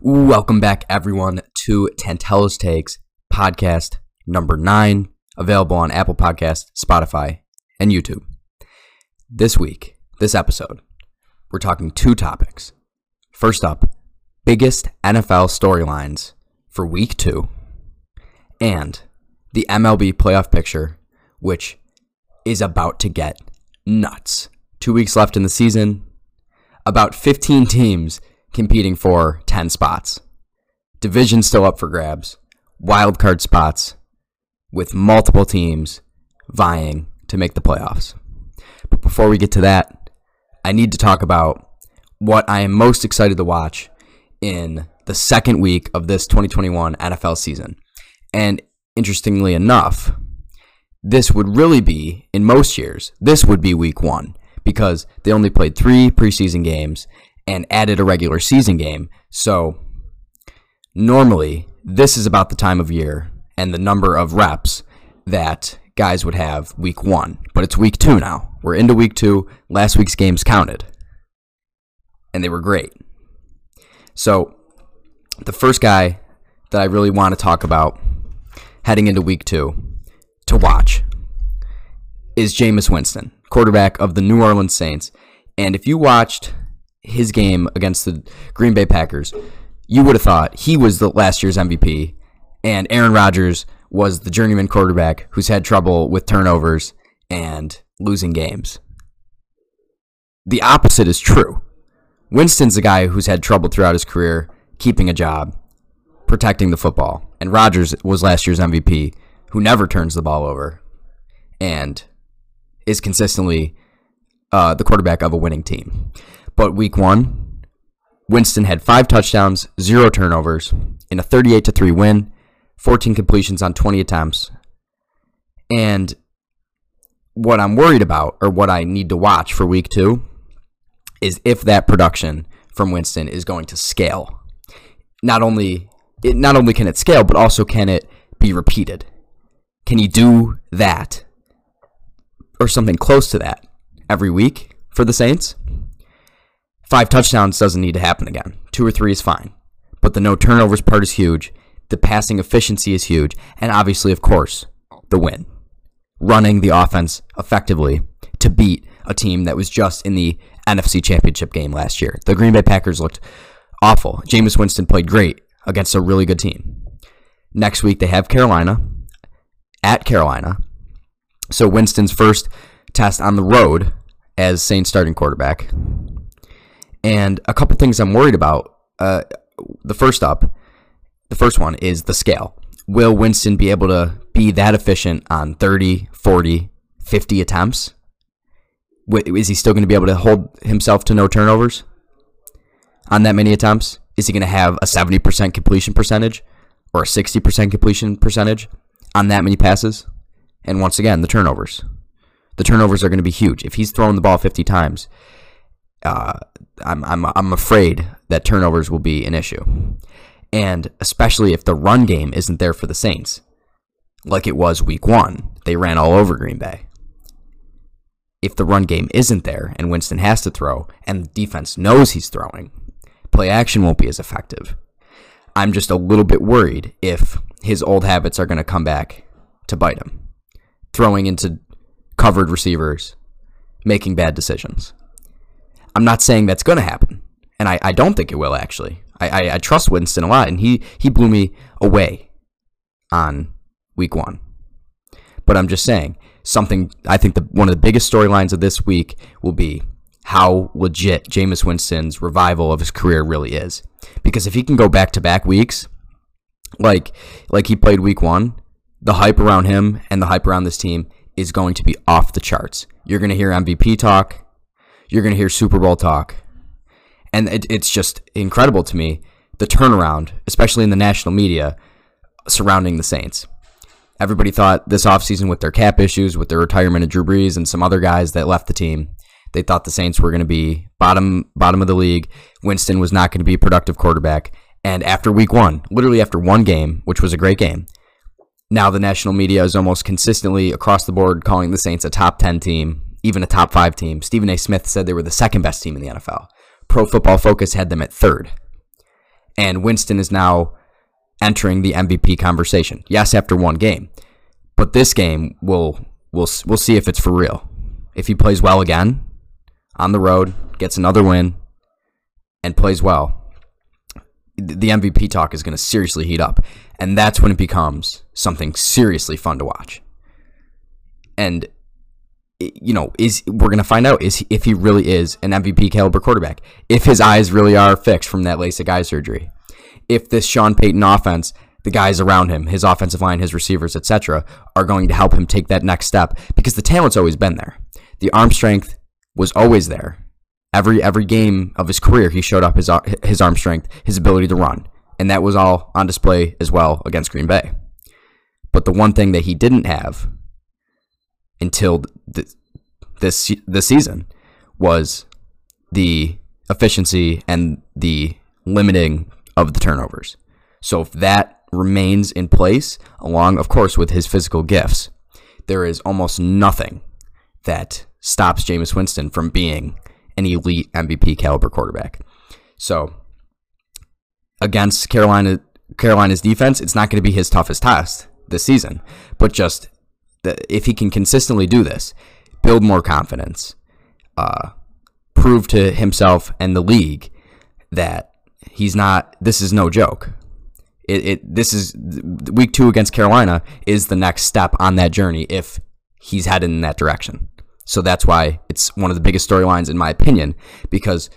Welcome back, everyone, to Tantella's Takes podcast number nine, available on Apple Podcast, Spotify, and YouTube. This week, this episode, we're talking two topics. First up, biggest NFL storylines for week two, and the MLB playoff picture, which is about to get nuts. Two weeks left in the season, about 15 teams competing for 10 spots. Division still up for grabs, wild card spots with multiple teams vying to make the playoffs. But before we get to that, I need to talk about what I am most excited to watch in the second week of this 2021 NFL season. And interestingly enough, this would really be, in most years, this would be week one because they only played three preseason games and added a regular season game. So normally, this is about the time of year and the number of reps that guys would have week one. But it's week two now. We're into week two. Last week's games counted, and they were great. So, the first guy that I really want to talk about heading into week two to watch is Jameis Winston, quarterback of the New Orleans Saints. And if you watched his game against the Green Bay Packers, you would have thought he was the last year's MVP and Aaron Rodgers was the journeyman quarterback who's had trouble with turnovers and losing games. The opposite is true. Winston's a guy who's had trouble throughout his career keeping a job, protecting the football, and Rodgers was last year's MVP who never turns the ball over and is consistently uh, the quarterback of a winning team. But week one, Winston had five touchdowns, zero turnovers, in a 38 to 3 win, 14 completions on 20 attempts. And what I'm worried about, or what I need to watch for week two, is if that production from Winston is going to scale. Not only it not only can it scale, but also can it be repeated. Can he do that or something close to that every week for the Saints? Five touchdowns doesn't need to happen again. Two or three is fine. But the no turnovers part is huge. The passing efficiency is huge. And obviously, of course, the win. Running the offense effectively to beat a team that was just in the NFC Championship game last year. The Green Bay Packers looked awful. Jameis Winston played great against a really good team. Next week, they have Carolina at Carolina. So Winston's first test on the road as Saints starting quarterback. And a couple things I'm worried about. Uh, the first up, the first one is the scale. Will Winston be able to be that efficient on 30, 40, 50 attempts? Is he still going to be able to hold himself to no turnovers on that many attempts? Is he going to have a 70% completion percentage or a 60% completion percentage on that many passes? And once again, the turnovers. The turnovers are going to be huge. If he's throwing the ball 50 times, uh, I'm, I'm, I'm afraid that turnovers will be an issue. And especially if the run game isn't there for the Saints, like it was week one, they ran all over Green Bay. If the run game isn't there and Winston has to throw and the defense knows he's throwing, play action won't be as effective. I'm just a little bit worried if his old habits are going to come back to bite him. Throwing into covered receivers, making bad decisions. I'm not saying that's going to happen, and I, I don't think it will actually. I, I, I trust Winston a lot, and he, he blew me away on week one. But I'm just saying, something I think the one of the biggest storylines of this week will be how legit Jameis Winston's revival of his career really is. Because if he can go back to back weeks, like like he played week one, the hype around him and the hype around this team is going to be off the charts. You're going to hear MVP talk you're going to hear Super Bowl talk. And it, it's just incredible to me the turnaround, especially in the national media surrounding the Saints. Everybody thought this offseason with their cap issues, with the retirement of Drew Brees and some other guys that left the team, they thought the Saints were going to be bottom bottom of the league. Winston was not going to be a productive quarterback. And after week one, literally after one game, which was a great game, now the national media is almost consistently across the board calling the Saints a top 10 team even a top five team. Stephen A. Smith said they were the second best team in the NFL. Pro Football Focus had them at third. And Winston is now entering the MVP conversation. Yes, after one game. But this game will we'll we'll see if it's for real. If he plays well again on the road, gets another win and plays well, the MVP talk is going to seriously heat up. And that's when it becomes something seriously fun to watch. And you know, is we're to find out is he, if he really is an MVP caliber quarterback. If his eyes really are fixed from that LASIK eye surgery. If this Sean Payton offense, the guys around him, his offensive line, his receivers, etc., are going to help him take that next step because the talent's always been there. The arm strength was always there. Every every game of his career, he showed up his his arm strength, his ability to run, and that was all on display as well against Green Bay. But the one thing that he didn't have until th- this this season was the efficiency and the limiting of the turnovers. So if that remains in place, along of course with his physical gifts, there is almost nothing that stops Jameis Winston from being an elite MVP caliber quarterback. So against Carolina Carolina's defense, it's not going to be his toughest test this season, but just if he can consistently do this, build more confidence, uh, prove to himself and the league that he's not. This is no joke. It, it this is week two against Carolina is the next step on that journey if he's headed in that direction. So that's why it's one of the biggest storylines in my opinion because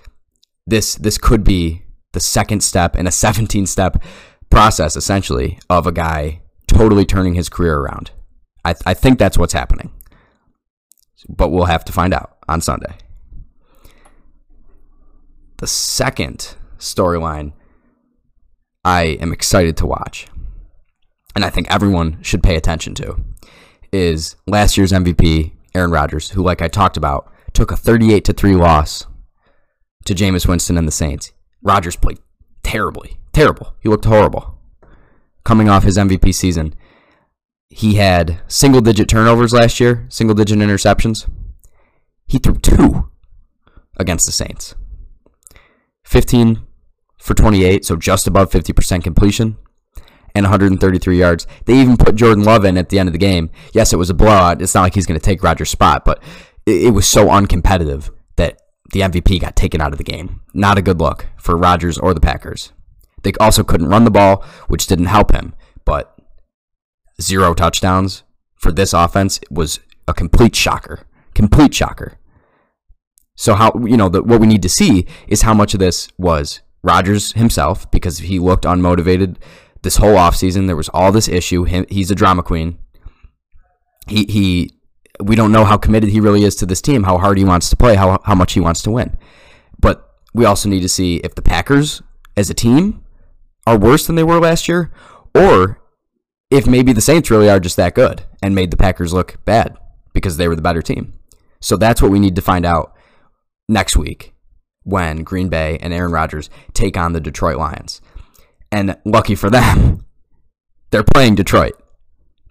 this this could be the second step in a 17 step process essentially of a guy totally turning his career around. I, I think that's what's happening. But we'll have to find out on Sunday. The second storyline I am excited to watch, and I think everyone should pay attention to, is last year's MVP, Aaron Rodgers, who, like I talked about, took a 38 to 3 loss to Jameis Winston and the Saints. Rodgers played terribly, terrible. He looked horrible coming off his MVP season. He had single digit turnovers last year, single digit interceptions. He threw two against the Saints. 15 for 28, so just above 50% completion, and 133 yards. They even put Jordan Love in at the end of the game. Yes, it was a blowout. It's not like he's going to take Rodgers' spot, but it was so uncompetitive that the MVP got taken out of the game. Not a good look for Rodgers or the Packers. They also couldn't run the ball, which didn't help him, but zero touchdowns for this offense was a complete shocker. Complete shocker. So how you know the, what we need to see is how much of this was Rodgers himself because he looked unmotivated this whole offseason. There was all this issue. he's a drama queen. He he we don't know how committed he really is to this team, how hard he wants to play, how how much he wants to win. But we also need to see if the Packers as a team are worse than they were last year or if maybe the Saints really are just that good and made the Packers look bad because they were the better team. So that's what we need to find out next week when Green Bay and Aaron Rodgers take on the Detroit Lions. And lucky for them, they're playing Detroit.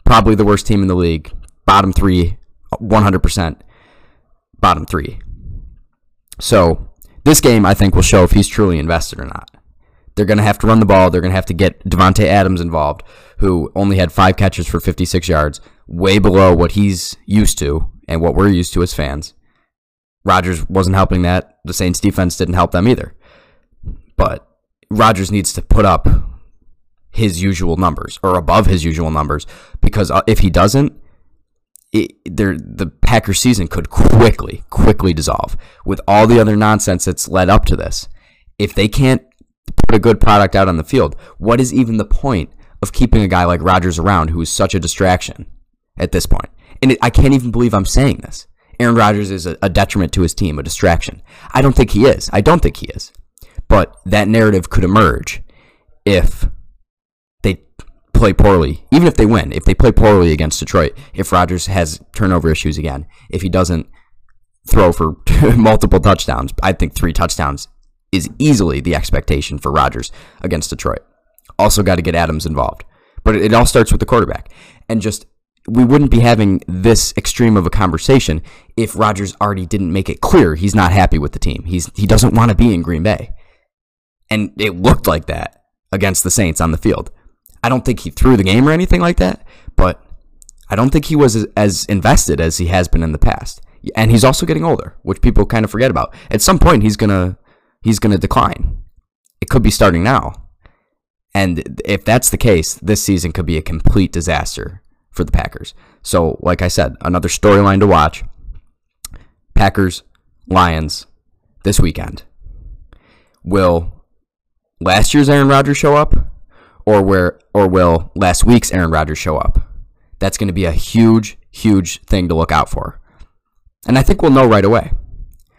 Probably the worst team in the league. Bottom three, 100% bottom three. So this game, I think, will show if he's truly invested or not. They're going to have to run the ball. They're going to have to get Davante Adams involved, who only had five catches for 56 yards, way below what he's used to and what we're used to as fans. Rodgers wasn't helping that. The Saints defense didn't help them either. But Rodgers needs to put up his usual numbers or above his usual numbers because uh, if he doesn't, it, the Packers season could quickly, quickly dissolve with all the other nonsense that's led up to this. If they can't put a good product out on the field, what is even the point of keeping a guy like Rodgers around who is such a distraction at this point? And it, I can't even believe I'm saying this. Aaron Rodgers is a, a detriment to his team, a distraction. I don't think he is. I don't think he is. But that narrative could emerge if they play poorly, even if they win, if they play poorly against Detroit, if Rodgers has turnover issues again, if he doesn't throw for multiple touchdowns, I think three touchdowns is easily the expectation for Rodgers against Detroit. Also, got to get Adams involved. But it all starts with the quarterback. And just we wouldn't be having this extreme of a conversation if Rodgers already didn't make it clear he's not happy with the team. He's he doesn't want to be in Green Bay. And it looked like that against the Saints on the field. I don't think he threw the game or anything like that, but I don't think he was as, invested as he has been in the past. And he's also getting older, which people kind of forget about. At some point, he's gonna he's gonna decline. It could be starting now, and if that's the case, this season could be a complete disaster for the Packers. So, like I said, another storyline to watch. Packers, Lions, this weekend. Will last year's Aaron Rodgers show up, or where, or will last week's Aaron Rodgers show up? That's going to be a huge, huge thing to look out for, and I think we'll know right away.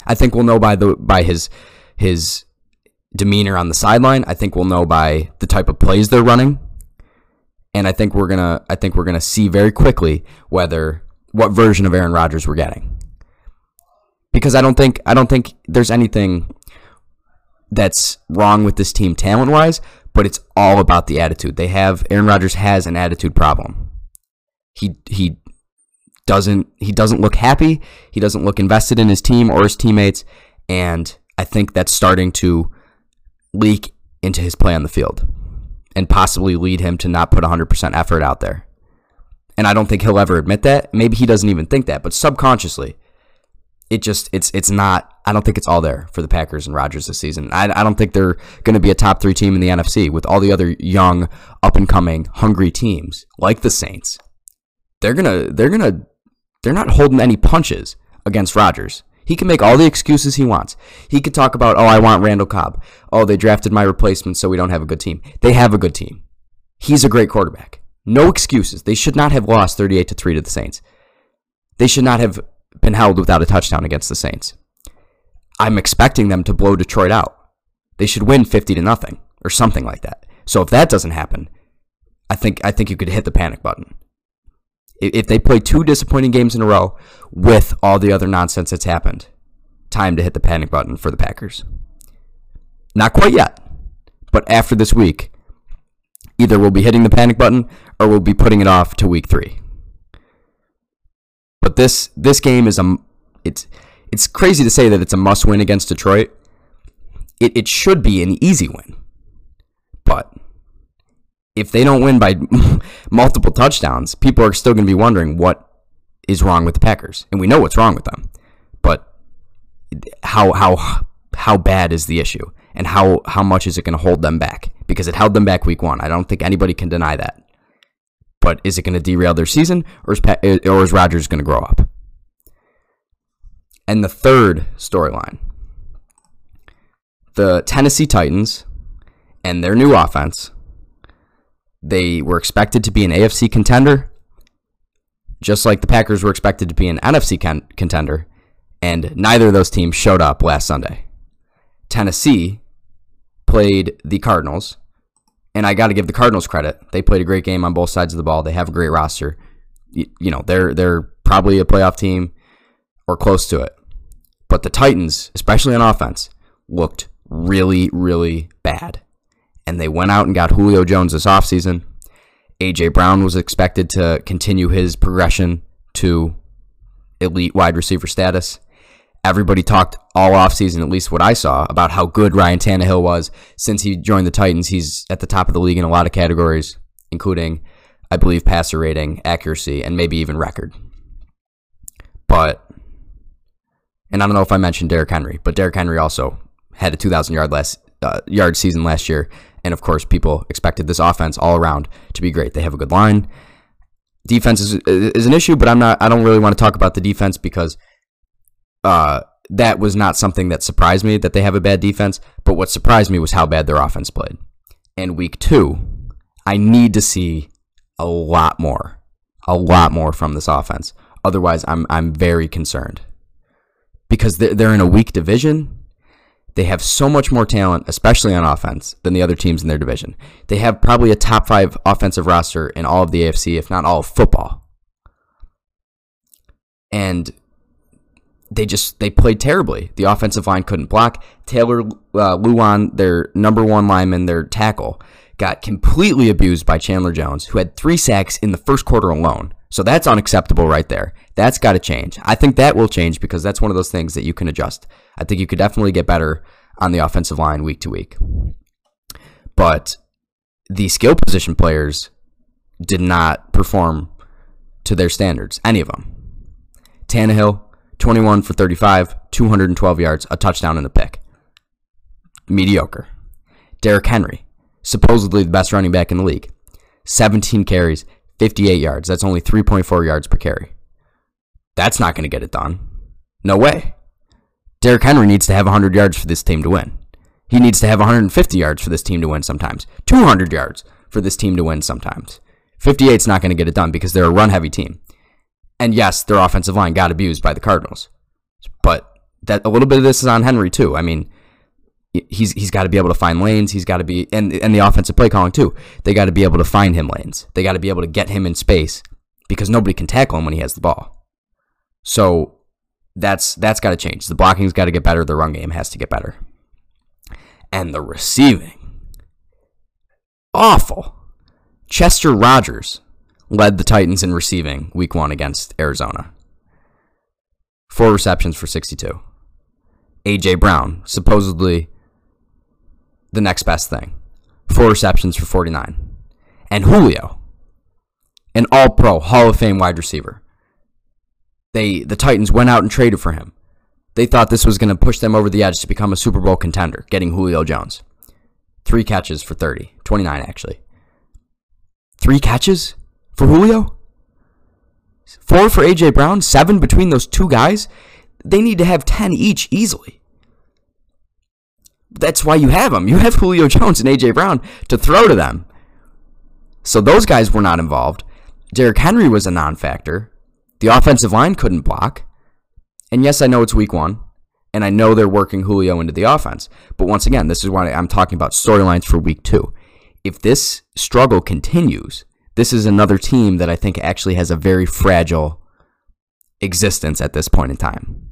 I think we'll know by the by his his demeanor on the sideline. I think we'll know by the type of plays they're running, and I think we're gonna I think we're gonna see very quickly whether what version of Aaron Rodgers we're getting. Because I don't think I don't think there's anything that's wrong with this team talent wise, but it's all about the attitude. They have Aaron Rodgers has an attitude problem. He he doesn't he doesn't look happy. He doesn't look invested in his team or his teammates, and I think that's starting to leak into his play on the field and possibly lead him to not put 100% effort out there. And I don't think he'll ever admit that. Maybe he doesn't even think that, but subconsciously, it just it's it's not. I don't think it's all there for the Packers and Rodgers this season. I, I don't think they're going to be a top three team in the NFC with all the other young, up and coming, hungry teams like the Saints. They're gonna they're gonna they're not holding any punches against Rodgers. He can make all the excuses he wants. He could talk about, oh, I want Randall Cobb. Oh, they drafted my replacement, so we don't have a good team. They have a good team. He's a great quarterback. No excuses. They should not have lost 38 to 3 to the Saints. They should not have been held without a touchdown against the Saints. I'm expecting them to blow Detroit out. They should win 50 to nothing or something like that. So if that doesn't happen, I think I think you could hit the panic button. If they play two disappointing games in a row with all the other nonsense that's happened, time to hit the panic button for the Packers. Not quite yet, but after this week, either we'll be hitting the panic button or we'll be putting it off to week three. But this this game is a it's it's crazy to say that it's a must win against Detroit. It it should be an easy win, but if they don't win by multiple touchdowns, people are still going to be wondering what is wrong with the Packers, and we know what's wrong with them. But how how how bad is the issue, and how how much is it going to hold them back? Because it held them back week one. I don't think anybody can deny that. But is it going to derail their season, or is pa- or is Rodgers going to grow up? And the third storyline, the Tennessee Titans and their new offense they were expected to be an AFC contender, just like the Packers were expected to be an NFC con- contender, and neither of those teams showed up last Sunday. Tennessee played the Cardinals, and I got to give the Cardinals credit. They played a great game on both sides of the ball. They have a great roster. You, you know, they're they're probably a playoff team or close to it. But the Titans, especially on offense, looked really, really bad and they went out and got Julio Jones this offseason. A.J. Brown was expected to continue his progression to elite wide receiver status. Everybody talked all offseason, at least what I saw, about how good Ryan Tannehill was since he joined the Titans. He's at the top of the league in a lot of categories, including, I believe, passer rating, accuracy, and maybe even record. But, and I don't know if I mentioned Derrick Henry, but Derrick Henry also had a 2,000 yard last uh, yard season last year and of course, people expected this offense all around to be great. They have a good line. Defense is is an issue, but I'm not. I don't really want to talk about the defense because uh, that was not something that surprised me that they have a bad defense. But what surprised me was how bad their offense played. And week two, I need to see a lot more, a lot more from this offense. Otherwise, I'm I'm very concerned because they're, they're in a weak division they have so much more talent, especially on offense, than the other teams in their division. They have probably a top five offensive roster in all of the AFC, if not all of football. And they just they played terribly. The offensive line couldn't block. Taylor uh, Lewan, their number one lineman, their tackle, got completely abused by Chandler Jones, who had three sacks in the first quarter alone. So that's unacceptable right there. That's got to change. I think that will change because that's one of those things that you can adjust. I think you could definitely get better on the offensive line week to week. But the skill position players did not perform to their standards, any of them. Tannehill, 21 for 35, 212 yards, a touchdown and a pick. Mediocre. Derrick Henry, supposedly the best running back in the league, 17 carries, 58 yards. That's only 3.4 yards per carry. That's not going to get it done. No way. Derrick Henry needs to have 100 yards for this team to win. He needs to have 150 yards for this team to win sometimes. 200 yards for this team to win sometimes. 58 is not going to get it done because they're a run heavy team. And yes, their offensive line got abused by the Cardinals. But that a little bit of this is on Henry too. I mean, he's he's got to be able to find lanes. He's got to be and and the offensive play calling too. They got to be able to find him lanes. They got to be able to get him in space because nobody can tackle him when he has the ball. So that's that's got to change. The blocking's got to get better. The run game has to get better. And the receiving, awful. Chester Rogers led the Titans in receiving week one against Arizona. Four receptions for 62. A.J. Brown, supposedly the next best thing. Four receptions for 49. And Julio, an all pro Hall of Fame wide receiver. They the Titans went out and traded for him. They thought this was going to push them over the edge to become a Super Bowl contender, getting Julio Jones. Three catches for 30, 29 actually. Three catches for Julio? Four for AJ Brown, seven between those two guys. They need to have 10 each easily that's why you have them. You have Julio Jones and AJ Brown to throw to them. So those guys were not involved. Derrick Henry was a non-factor. The offensive line couldn't block. And yes, I know it's week one, and I know they're working Julio into the offense. But once again, this is why I'm talking about storylines for week two. If this struggle continues, this is another team that I think actually has a very fragile existence at this point in time.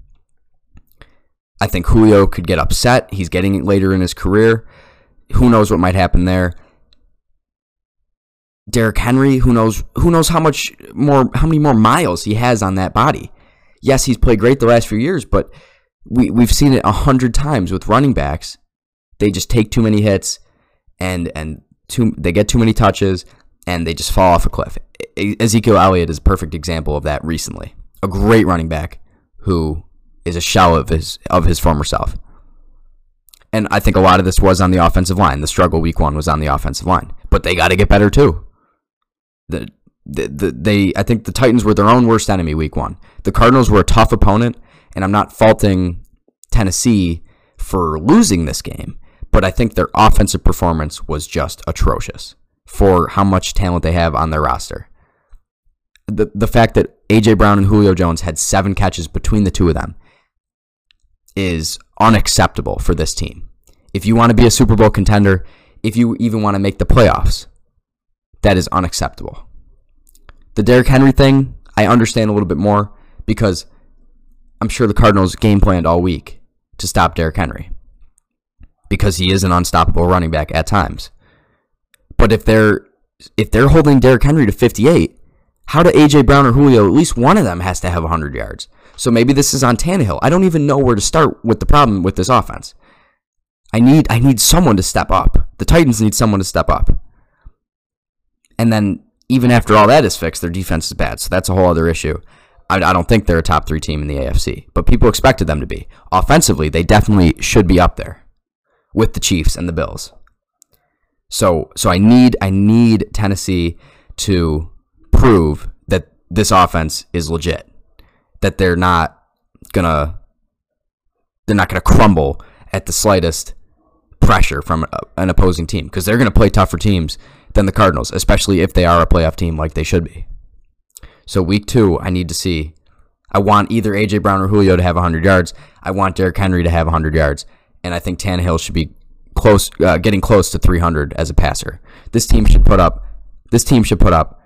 I think Julio could get upset. He's getting it later in his career. Who knows what might happen there? Derrick Henry, who knows who knows how much more how many more miles he has on that body. Yes, he's played great the last few years, but we we've seen it a hundred times with running backs. They just take too many hits and and too they get too many touches and they just fall off a cliff. Ezekiel Elliott is a perfect example of that recently. A great running back who is a shell of his of his former self. And I think a lot of this was on the offensive line. The struggle week one was on the offensive line, but they got to get better too. The, the, the, they, I think the Titans were their own worst enemy week one. The Cardinals were a tough opponent, and I'm not faulting Tennessee for losing this game, but I think their offensive performance was just atrocious for how much talent they have on their roster. The, the fact that A.J. Brown and Julio Jones had seven catches between the two of them is unacceptable for this team. If you want to be a Super Bowl contender, if you even want to make the playoffs, that is unacceptable. The Derrick Henry thing, I understand a little bit more because I'm sure the Cardinals game planned all week to stop Derrick Henry because he is an unstoppable running back at times. But if they're if they're holding Derrick Henry to 58, how do AJ Brown or Julio, at least one of them has to have 100 yards? So maybe this is on Tannehill. I don't even know where to start with the problem with this offense. I need I need someone to step up. The Titans need someone to step up. And then even after all that is fixed, their defense is bad. So that's a whole other issue. I, I don't think they're a top three team in the AFC, but people expected them to be. Offensively, they definitely should be up there with the Chiefs and the Bills. So so I need I need Tennessee to prove that this offense is legit that they're not gonna they're not gonna crumble at the slightest pressure from an opposing team because they're gonna play tougher teams than the Cardinals, especially if they are a playoff team like they should be. So week two, I need to see. I want either AJ Brown or Julio to have 100 yards. I want Derrick Henry to have 100 yards, and I think Tannehill should be close, uh, getting close to 300 as a passer. This team should put up. This team should put up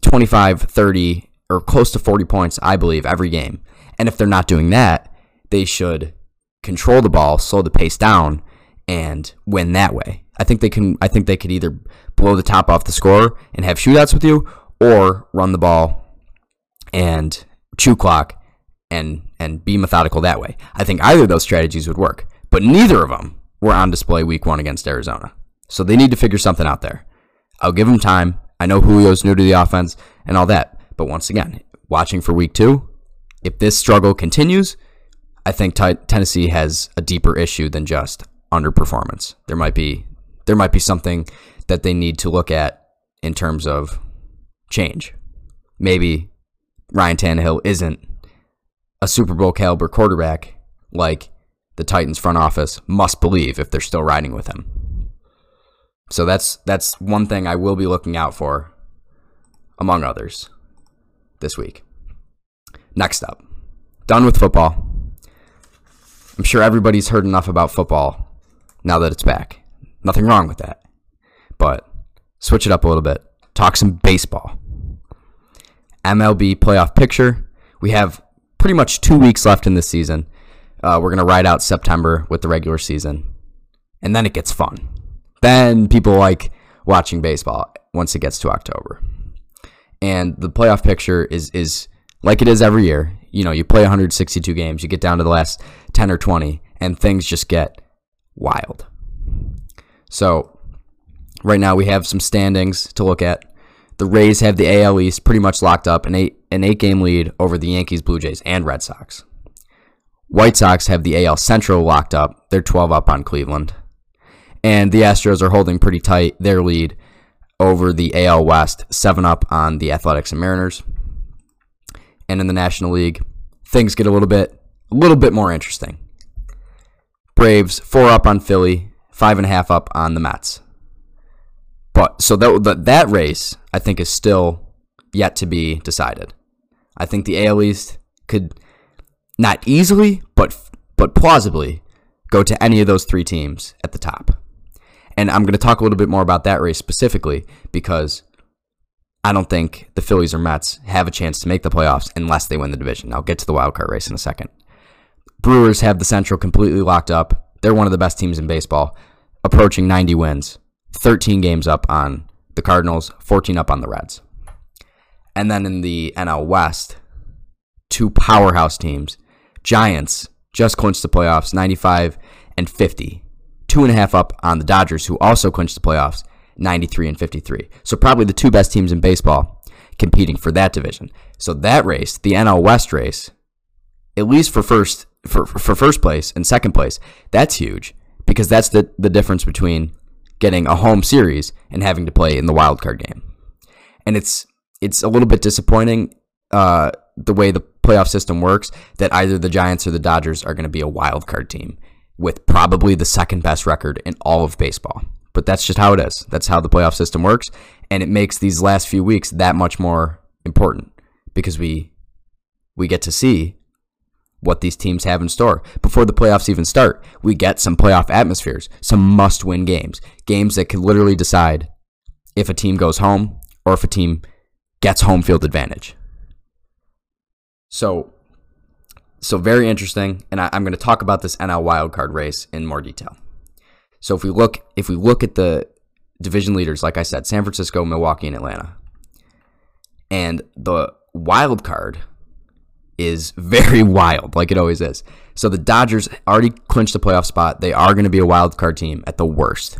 25, 30, or close to 40 points, I believe, every game. And if they're not doing that, they should control the ball, slow the pace down, and win that way. I think they can. I think they could either blow the top off the score and have shootouts with you, or run the ball and chew clock and and be methodical that way. I think either of those strategies would work, but neither of them were on display week one against Arizona. So they need to figure something out there. I'll give them time. I know Julio's new to the offense and all that. But once again, watching for week two, if this struggle continues, I think t- Tennessee has a deeper issue than just underperformance. There might be there might be something that they need to look at in terms of change. Maybe Ryan Tannehill isn't a Super Bowl caliber quarterback like the Titans front office must believe if they're still riding with him. So that's that's one thing I will be looking out for among others this week. Next up, done with football. I'm sure everybody's heard enough about football now that it's back. Nothing wrong with that. But switch it up a little bit. Talk some baseball. MLB playoff picture. We have pretty much two weeks left in this season. Uh, we're going to ride out September with the regular season. And then it gets fun. Then people like watching baseball once it gets to October. And the playoff picture is is like it is every year. You know, you play 162 games, you get down to the last 10 or 20, and things just get wild. So, right now we have some standings to look at. The Rays have the AL East pretty much locked up, an eight an eight game lead over the Yankees, Blue Jays, and Red Sox. White Sox have the AL Central locked up. They're 12 up on Cleveland. And the Astros are holding pretty tight their lead over the AL West, 7 up on the Athletics and Mariners. And in the National League, things get a little bit a little bit more interesting. Braves, 4 up on Philly, 5.5 up on the Mets. But so that that race, I think, is still yet to be decided. I think the AL East could not easily, but but plausibly go to any of those three teams at the top. And I'm going to talk a little bit more about that race specifically because I don't think the Phillies or Mets have a chance to make the playoffs unless they win the division. I'll get to the wild card race in a second. Brewers have the Central completely locked up. They're one of the best teams in baseball, approaching 90 wins, 13 games up on the Cardinals, 14 up on the Reds. And then in the NL West, two powerhouse teams. Giants just clinched the playoffs, 95 and 50. Two and a half up on the Dodgers, who also clinched the playoffs, 93 and 53. So probably the two best teams in baseball competing for that division. So that race, the NL West race, at least for first for, for first place and second place, that's huge because that's the, the difference between getting a home series and having to play in the wild card game. And it's it's a little bit disappointing uh, the way the playoff system works that either the Giants or the Dodgers are going to be a wild card team with probably the second best record in all of baseball. But that's just how it is. That's how the playoff system works, and it makes these last few weeks that much more important because we we get to see what these teams have in store before the playoffs even start. We get some playoff atmospheres, some must-win games, games that can literally decide if a team goes home or if a team gets home field advantage. So, so very interesting, and I, am going to talk about this NL wildcard race in more detail. So if we look, if we look at the division leaders, like I said, San Francisco, Milwaukee, and Atlanta, and the wild card is very wild, like it always is. So the Dodgers already clinched the playoff spot. They are going to be a wild card team at the worst,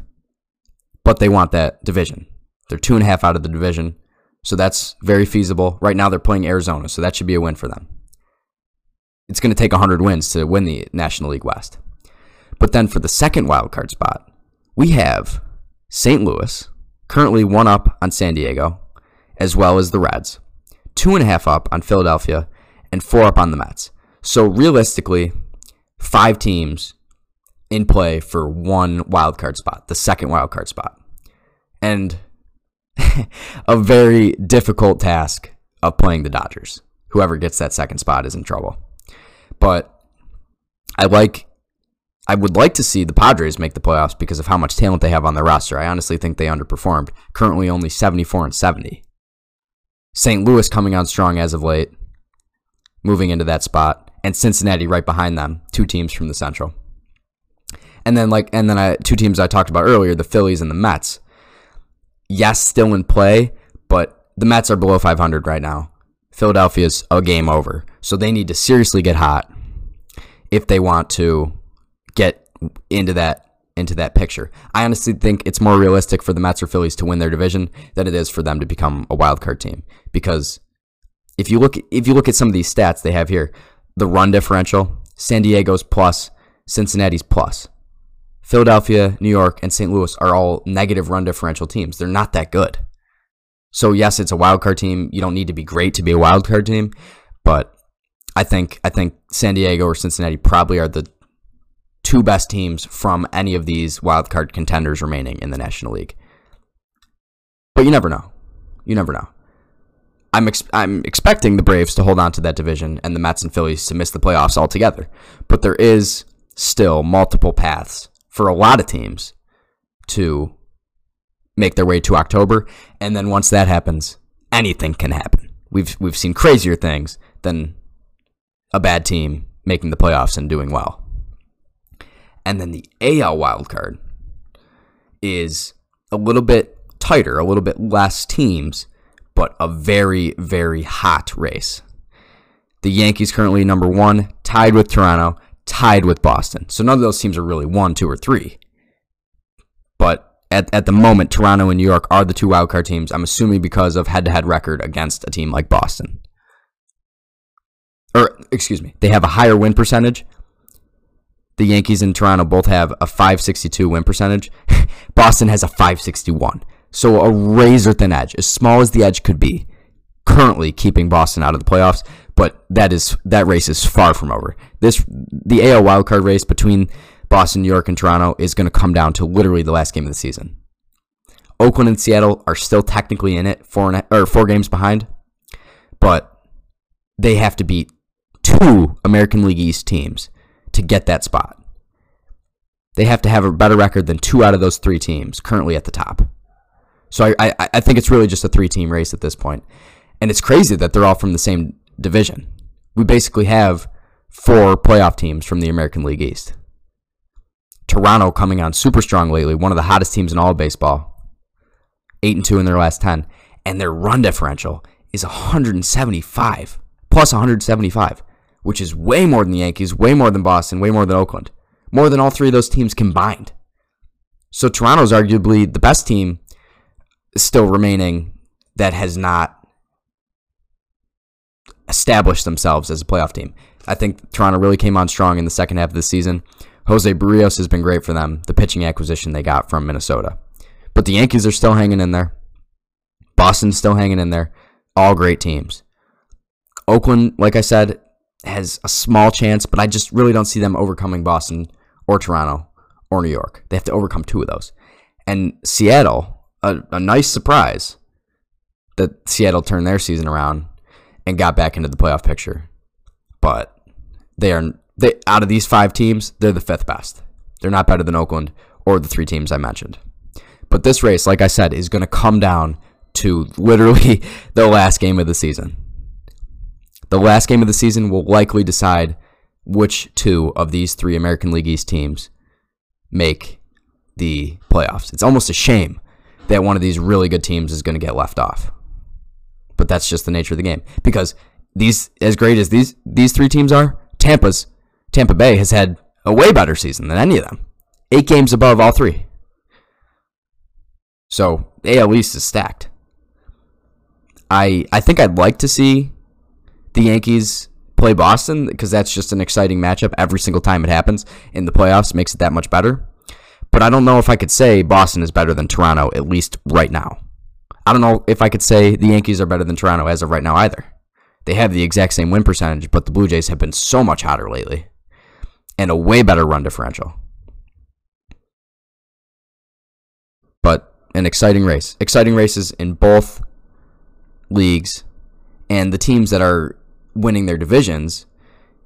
but they want that division. They're two and a half out of the division. So that's very feasible. Right now they're playing Arizona, so that should be a win for them. It's going to take 100 wins to win the National League West. But then for the second wild card spot, we have St. Louis, currently one up on San Diego, as well as the Reds, two and a half up on Philadelphia, and four up on the Mets. So realistically, five teams in play for one wild card spot, the second wild card spot. And a very difficult task of playing the Dodgers. Whoever gets that second spot is in trouble. But I like I would like to see the Padres make the playoffs because of how much talent they have on their roster. I honestly think they underperformed. Currently only 74 and 70. St. Louis coming on strong as of late, moving into that spot, and Cincinnati right behind them, two teams from the Central. And then like and then I, two teams I talked about earlier, the Phillies and the Mets yes, still in play, but the Mets are below 500 right now. Philadelphia's a game over. So they need to seriously get hot if they want to get into that into that picture. I honestly think it's more realistic for the Mets or Phillies to win their division than it is for them to become a wild card team. Because if you look if you look at some of these stats they have here, the run differential, San Diego's plus, Cincinnati's plus. Philadelphia, New York, and St. Louis are all negative run differential teams. They're not that good. So yes, it's a wild card team. You don't need to be great to be a wild card team, but I think I think San Diego or Cincinnati probably are the two best teams from any of these wild card contenders remaining in the National League. But you never know. You never know. I'm ex- I'm expecting the Braves to hold on to that division and the Mets and Phillies to miss the playoffs altogether. But there is still multiple paths for a lot of teams to make their way to October, and then once that happens, anything can happen. We've we've seen crazier things than a bad team making the playoffs and doing well. And then the AL wildcard is a little bit tighter, a little bit less teams, but a very, very hot race. The Yankees currently number one, tied with Toronto, tied with Boston. So none of those teams are really one, two, or three. But at, at the moment, Toronto and New York are the two wildcard teams. I'm assuming because of head to head record against a team like Boston or excuse me, they have a higher win percentage. The Yankees and Toronto both have a 562 win percentage. Boston has a 561. So a razor thin edge, as small as the edge could be, currently keeping Boston out of the playoffs, but that is that race is far from over. This the AL wildcard race between Boston, New York, and Toronto is going to come down to literally the last game of the season. Oakland and Seattle are still technically in it, four and, or four games behind, but they have to beat two American League East teams to get that spot. They have to have a better record than two out of those three teams currently at the top. So I, I, I think it's really just a three team race at this point. And it's crazy that they're all from the same division. We basically have four playoff teams from the American League East. Toronto coming on super strong lately, one of the hottest teams in all of baseball. 8 and 2 in their last 10, and their run differential is 175 plus 175 which is way more than the Yankees, way more than Boston, way more than Oakland, more than all three of those teams combined. So Toronto's arguably the best team still remaining that has not established themselves as a playoff team. I think Toronto really came on strong in the second half of the season. Jose Berrios has been great for them, the pitching acquisition they got from Minnesota. But the Yankees are still hanging in there. Boston's still hanging in there. All great teams. Oakland, like I said, has a small chance, but I just really don't see them overcoming Boston or Toronto or New York. They have to overcome two of those. And Seattle, a, a nice surprise that Seattle turned their season around and got back into the playoff picture. But they are they out of these five teams, they're the fifth best. They're not better than Oakland or the three teams I mentioned. But this race, like I said, is going to come down to literally the last game of the season. The last game of the season will likely decide which two of these three American League East teams make the playoffs. It's almost a shame that one of these really good teams is going to get left off. But that's just the nature of the game because these as great as these these three teams are, Tampa's Tampa Bay has had a way better season than any of them. 8 games above all three. So, AL East is stacked. I I think I'd like to see the Yankees play Boston because that's just an exciting matchup every single time it happens in the playoffs. Makes it that much better. But I don't know if I could say Boston is better than Toronto, at least right now. I don't know if I could say the Yankees are better than Toronto as of right now either. They have the exact same win percentage, but the Blue Jays have been so much hotter lately and a way better run differential. But an exciting race. Exciting races in both leagues. And the teams that are winning their divisions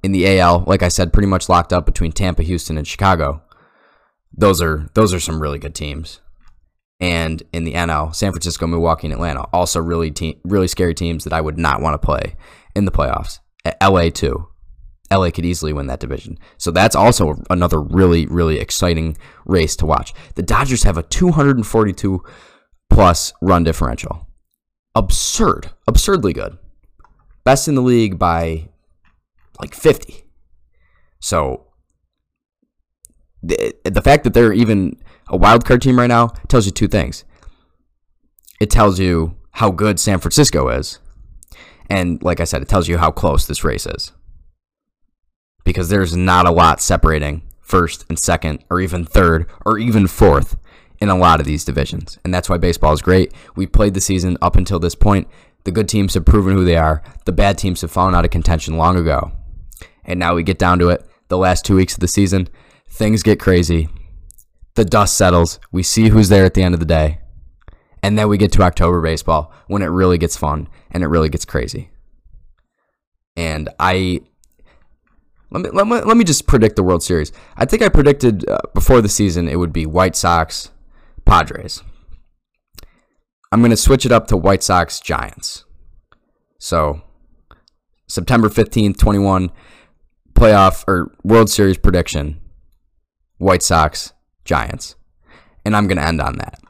in the AL, like I said, pretty much locked up between Tampa, Houston, and Chicago. Those are those are some really good teams. And in the NL, San Francisco, Milwaukee, and Atlanta, also really te- really scary teams that I would not want to play in the playoffs. LA too. LA could easily win that division. So that's also another really, really exciting race to watch. The Dodgers have a 242 plus run differential. Absurd. Absurdly good best in the league by like 50. So the, the fact that they're even a wild card team right now tells you two things. It tells you how good San Francisco is, and like I said, it tells you how close this race is. Because there's not a lot separating first and second, or even third, or even fourth in a lot of these divisions. And that's why baseball is great. We played the season up until this point. The good teams have proven who they are. The bad teams have fallen out of contention long ago. And now we get down to it. The last two weeks of the season, things get crazy. The dust settles. We see who's there at the end of the day. And then we get to October baseball when it really gets fun and it really gets crazy. And I let me, let me, let me just predict the World Series. I think I predicted uh, before the season it would be White Sox, Padres. I'm going to switch it up to White Sox, Giants. So, September 15th, 21, playoff or World Series prediction White Sox, Giants. And I'm going to end on that.